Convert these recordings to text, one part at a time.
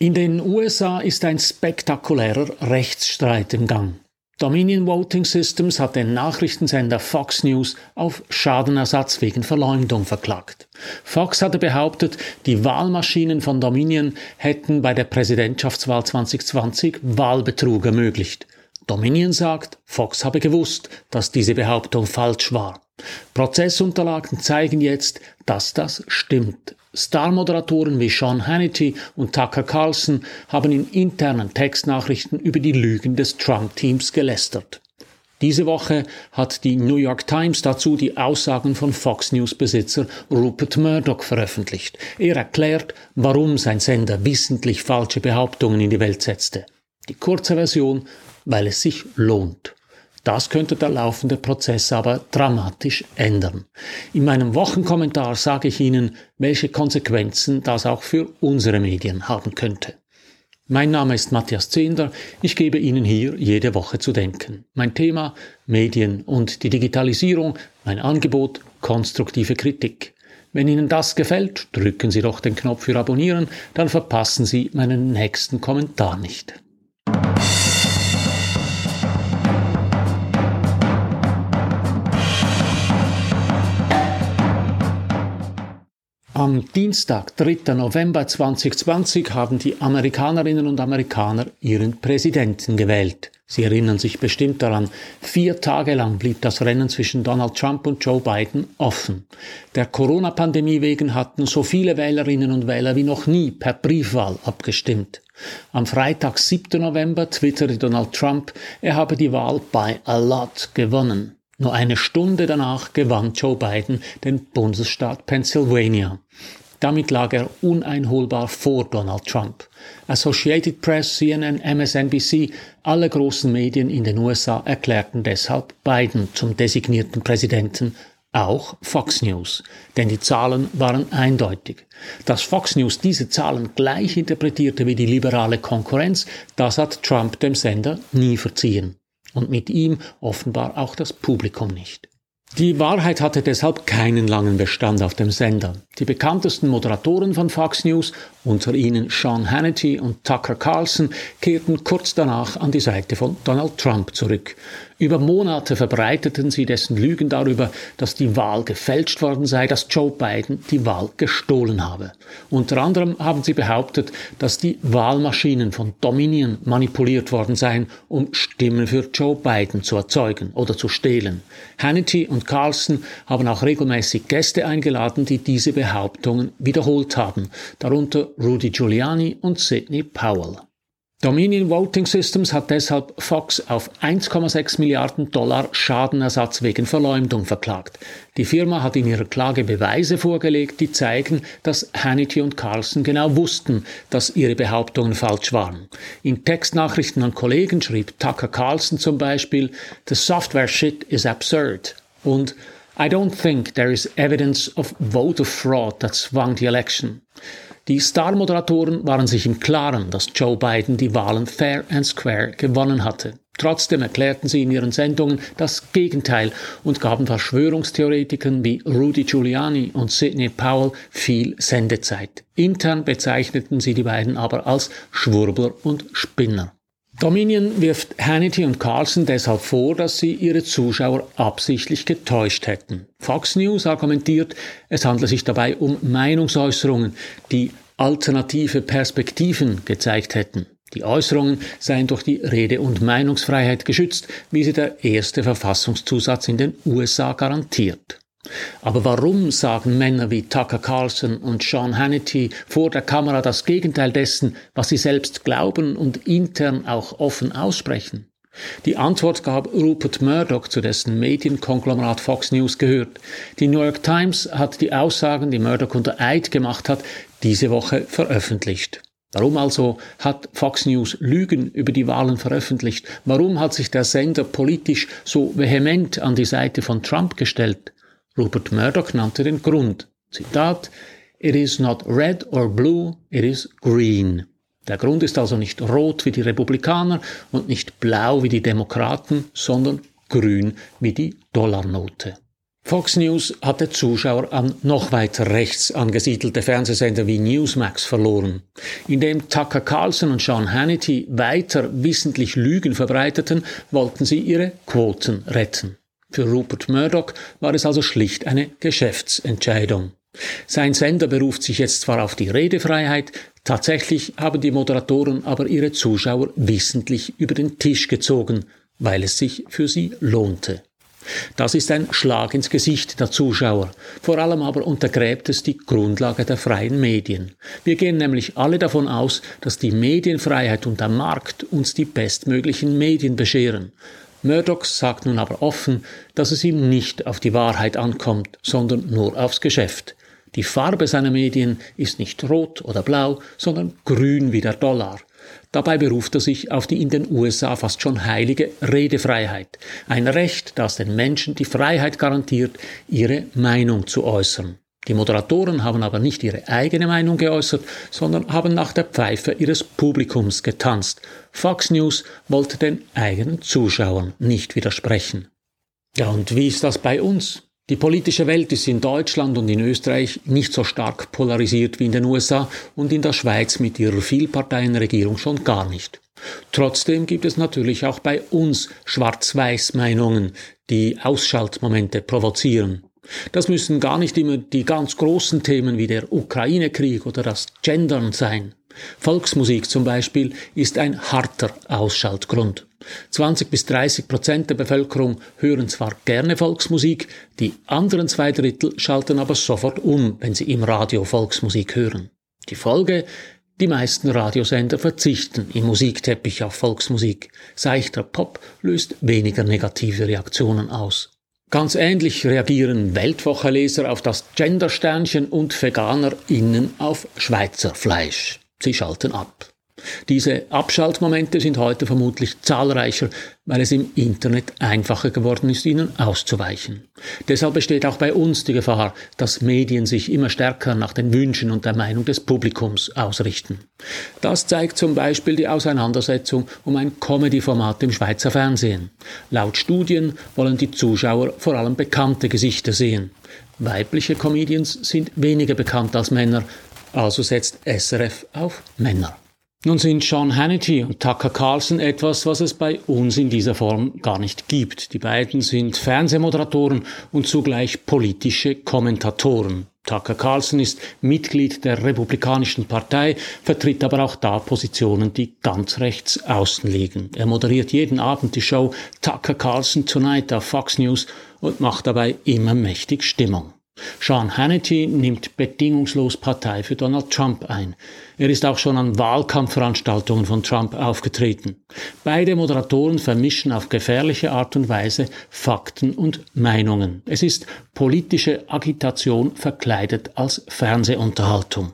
In den USA ist ein spektakulärer Rechtsstreit im Gang. Dominion Voting Systems hat den Nachrichtensender Fox News auf Schadenersatz wegen Verleumdung verklagt. Fox hatte behauptet, die Wahlmaschinen von Dominion hätten bei der Präsidentschaftswahl 2020 Wahlbetrug ermöglicht. Dominion sagt, Fox habe gewusst, dass diese Behauptung falsch war. Prozessunterlagen zeigen jetzt, dass das stimmt. Star-Moderatoren wie Sean Hannity und Tucker Carlson haben in internen Textnachrichten über die Lügen des Trump-Teams gelästert. Diese Woche hat die New York Times dazu die Aussagen von Fox News-Besitzer Rupert Murdoch veröffentlicht. Er erklärt, warum sein Sender wissentlich falsche Behauptungen in die Welt setzte. Die kurze Version, weil es sich lohnt. Das könnte der laufende Prozess aber dramatisch ändern. In meinem Wochenkommentar sage ich Ihnen, welche Konsequenzen das auch für unsere Medien haben könnte. Mein Name ist Matthias Zehnder. Ich gebe Ihnen hier jede Woche zu denken. Mein Thema Medien und die Digitalisierung, mein Angebot konstruktive Kritik. Wenn Ihnen das gefällt, drücken Sie doch den Knopf für Abonnieren, dann verpassen Sie meinen nächsten Kommentar nicht. Am Dienstag, 3. November 2020, haben die Amerikanerinnen und Amerikaner ihren Präsidenten gewählt. Sie erinnern sich bestimmt daran, vier Tage lang blieb das Rennen zwischen Donald Trump und Joe Biden offen. Der Corona-Pandemie wegen hatten so viele Wählerinnen und Wähler wie noch nie per Briefwahl abgestimmt. Am Freitag, 7. November, twitterte Donald Trump, er habe die Wahl by a lot gewonnen. Nur eine Stunde danach gewann Joe Biden den Bundesstaat Pennsylvania. Damit lag er uneinholbar vor Donald Trump. Associated Press, CNN, MSNBC, alle großen Medien in den USA erklärten deshalb Biden zum designierten Präsidenten, auch Fox News, denn die Zahlen waren eindeutig. Dass Fox News diese Zahlen gleich interpretierte wie die liberale Konkurrenz, das hat Trump dem Sender nie verziehen und mit ihm offenbar auch das Publikum nicht. Die Wahrheit hatte deshalb keinen langen Bestand auf dem Sender. Die bekanntesten Moderatoren von Fox News, unter ihnen Sean Hannity und Tucker Carlson, kehrten kurz danach an die Seite von Donald Trump zurück. Über Monate verbreiteten sie dessen Lügen darüber, dass die Wahl gefälscht worden sei, dass Joe Biden die Wahl gestohlen habe. Unter anderem haben sie behauptet, dass die Wahlmaschinen von Dominion manipuliert worden seien, um Stimmen für Joe Biden zu erzeugen oder zu stehlen. Hannity und Carlson haben auch regelmäßig Gäste eingeladen, die diese Behauptungen wiederholt haben, darunter Rudy Giuliani und Sidney Powell. Dominion Voting Systems hat deshalb Fox auf 1,6 Milliarden Dollar Schadenersatz wegen Verleumdung verklagt. Die Firma hat in ihrer Klage Beweise vorgelegt, die zeigen, dass Hannity und Carlson genau wussten, dass ihre Behauptungen falsch waren. In Textnachrichten an Kollegen schrieb Tucker Carlson zum Beispiel, The software shit is absurd und I don't think there is evidence of voter fraud that swung the election. Die Star-Moderatoren waren sich im Klaren, dass Joe Biden die Wahlen fair and square gewonnen hatte. Trotzdem erklärten sie in ihren Sendungen das Gegenteil und gaben Verschwörungstheoretikern wie Rudy Giuliani und Sidney Powell viel Sendezeit. Intern bezeichneten sie die beiden aber als Schwurbler und Spinner. Dominion wirft Hannity und Carlson deshalb vor, dass sie ihre Zuschauer absichtlich getäuscht hätten. Fox News argumentiert, es handle sich dabei um Meinungsäußerungen, die alternative Perspektiven gezeigt hätten. Die Äußerungen seien durch die Rede- und Meinungsfreiheit geschützt, wie sie der erste Verfassungszusatz in den USA garantiert. Aber warum sagen Männer wie Tucker Carlson und Sean Hannity vor der Kamera das Gegenteil dessen, was sie selbst glauben und intern auch offen aussprechen? Die Antwort gab Rupert Murdoch, zu dessen Medienkonglomerat Fox News gehört. Die New York Times hat die Aussagen, die Murdoch unter Eid gemacht hat, diese Woche veröffentlicht. Warum also hat Fox News Lügen über die Wahlen veröffentlicht? Warum hat sich der Sender politisch so vehement an die Seite von Trump gestellt? Rupert Murdoch nannte den Grund. Zitat, It is not red or blue, it is green. Der Grund ist also nicht rot wie die Republikaner und nicht blau wie die Demokraten, sondern grün wie die Dollarnote. Fox News hatte Zuschauer an noch weiter rechts angesiedelte Fernsehsender wie Newsmax verloren. Indem Tucker Carlson und Sean Hannity weiter wissentlich Lügen verbreiteten, wollten sie ihre Quoten retten. Für Rupert Murdoch war es also schlicht eine Geschäftsentscheidung. Sein Sender beruft sich jetzt zwar auf die Redefreiheit, tatsächlich haben die Moderatoren aber ihre Zuschauer wissentlich über den Tisch gezogen, weil es sich für sie lohnte. Das ist ein Schlag ins Gesicht der Zuschauer. Vor allem aber untergräbt es die Grundlage der freien Medien. Wir gehen nämlich alle davon aus, dass die Medienfreiheit und der Markt uns die bestmöglichen Medien bescheren. Murdoch sagt nun aber offen, dass es ihm nicht auf die Wahrheit ankommt, sondern nur aufs Geschäft. Die Farbe seiner Medien ist nicht rot oder blau, sondern grün wie der Dollar. Dabei beruft er sich auf die in den USA fast schon heilige Redefreiheit, ein Recht, das den Menschen die Freiheit garantiert, ihre Meinung zu äußern. Die Moderatoren haben aber nicht ihre eigene Meinung geäußert, sondern haben nach der Pfeife ihres Publikums getanzt. Fox News wollte den eigenen Zuschauern nicht widersprechen. Ja, und wie ist das bei uns? Die politische Welt ist in Deutschland und in Österreich nicht so stark polarisiert wie in den USA und in der Schweiz mit ihrer Vielparteienregierung schon gar nicht. Trotzdem gibt es natürlich auch bei uns Schwarz-Weiß-Meinungen, die Ausschaltmomente provozieren. Das müssen gar nicht immer die ganz großen Themen wie der Ukraine-Krieg oder das Gendern sein. Volksmusik zum Beispiel ist ein harter Ausschaltgrund. 20 bis 30 Prozent der Bevölkerung hören zwar gerne Volksmusik, die anderen zwei Drittel schalten aber sofort um, wenn sie im Radio Volksmusik hören. Die Folge? Die meisten Radiosender verzichten im Musikteppich auf Volksmusik. Seichter Pop löst weniger negative Reaktionen aus. Ganz ähnlich reagieren Weltwoche-Leser auf das Gendersternchen und VeganerInnen auf Schweizer Fleisch. Sie schalten ab. Diese Abschaltmomente sind heute vermutlich zahlreicher, weil es im Internet einfacher geworden ist, ihnen auszuweichen. Deshalb besteht auch bei uns die Gefahr, dass Medien sich immer stärker nach den Wünschen und der Meinung des Publikums ausrichten. Das zeigt zum Beispiel die Auseinandersetzung um ein Comedy-Format im Schweizer Fernsehen. Laut Studien wollen die Zuschauer vor allem bekannte Gesichter sehen. Weibliche Comedians sind weniger bekannt als Männer, also setzt SRF auf Männer. Nun sind Sean Hannity und Tucker Carlson etwas, was es bei uns in dieser Form gar nicht gibt. Die beiden sind Fernsehmoderatoren und zugleich politische Kommentatoren. Tucker Carlson ist Mitglied der Republikanischen Partei, vertritt aber auch da Positionen, die ganz rechts außen liegen. Er moderiert jeden Abend die Show Tucker Carlson Tonight auf Fox News und macht dabei immer mächtig Stimmung. Sean Hannity nimmt bedingungslos Partei für Donald Trump ein. Er ist auch schon an Wahlkampfveranstaltungen von Trump aufgetreten. Beide Moderatoren vermischen auf gefährliche Art und Weise Fakten und Meinungen. Es ist politische Agitation verkleidet als Fernsehunterhaltung.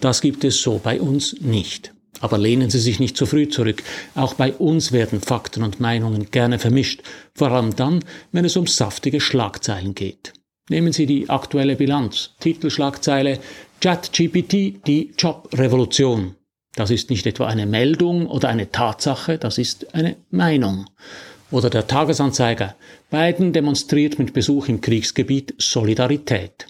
Das gibt es so bei uns nicht. Aber lehnen Sie sich nicht zu früh zurück. Auch bei uns werden Fakten und Meinungen gerne vermischt, vor allem dann, wenn es um saftige Schlagzeilen geht. Nehmen Sie die aktuelle Bilanz. Titelschlagzeile ChatGPT, die Jobrevolution. Das ist nicht etwa eine Meldung oder eine Tatsache, das ist eine Meinung. Oder der Tagesanzeiger. Biden demonstriert mit Besuch im Kriegsgebiet Solidarität.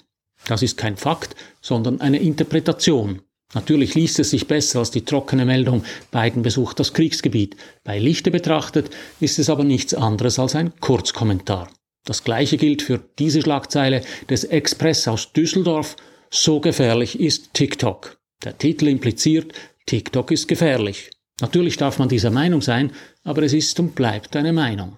Das ist kein Fakt, sondern eine Interpretation. Natürlich liest es sich besser als die trockene Meldung, Biden besucht das Kriegsgebiet. Bei Lichte betrachtet ist es aber nichts anderes als ein Kurzkommentar. Das gleiche gilt für diese Schlagzeile des Express aus Düsseldorf. So gefährlich ist TikTok. Der Titel impliziert, TikTok ist gefährlich. Natürlich darf man dieser Meinung sein, aber es ist und bleibt eine Meinung.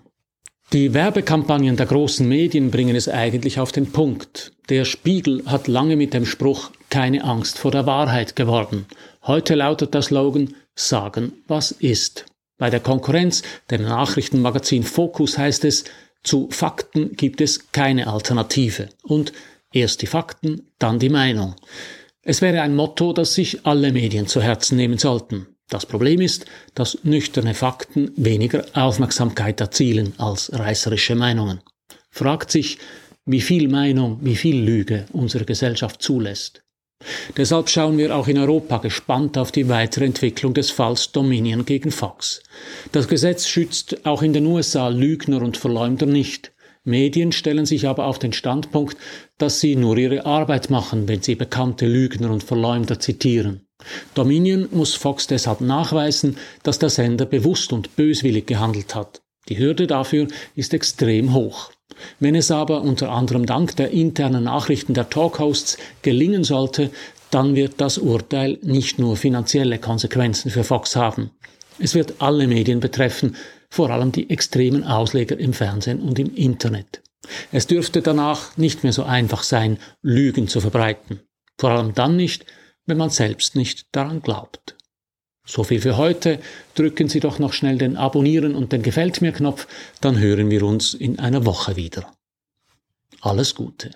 Die Werbekampagnen der großen Medien bringen es eigentlich auf den Punkt. Der Spiegel hat lange mit dem Spruch keine Angst vor der Wahrheit geworben. Heute lautet der Slogan Sagen, was ist. Bei der Konkurrenz, dem Nachrichtenmagazin Focus heißt es, zu Fakten gibt es keine Alternative. Und erst die Fakten, dann die Meinung. Es wäre ein Motto, das sich alle Medien zu Herzen nehmen sollten. Das Problem ist, dass nüchterne Fakten weniger Aufmerksamkeit erzielen als reißerische Meinungen. Fragt sich, wie viel Meinung, wie viel Lüge unsere Gesellschaft zulässt. Deshalb schauen wir auch in Europa gespannt auf die weitere Entwicklung des Falls Dominion gegen Fox. Das Gesetz schützt auch in den USA Lügner und Verleumder nicht. Medien stellen sich aber auf den Standpunkt, dass sie nur ihre Arbeit machen, wenn sie bekannte Lügner und Verleumder zitieren. Dominion muss Fox deshalb nachweisen, dass der Sender bewusst und böswillig gehandelt hat. Die Hürde dafür ist extrem hoch. Wenn es aber unter anderem dank der internen Nachrichten der Talkhosts gelingen sollte, dann wird das Urteil nicht nur finanzielle Konsequenzen für Fox haben. Es wird alle Medien betreffen, vor allem die extremen Ausleger im Fernsehen und im Internet. Es dürfte danach nicht mehr so einfach sein, Lügen zu verbreiten. Vor allem dann nicht, wenn man selbst nicht daran glaubt. So viel für heute. Drücken Sie doch noch schnell den Abonnieren und den Gefällt mir Knopf, dann hören wir uns in einer Woche wieder. Alles Gute.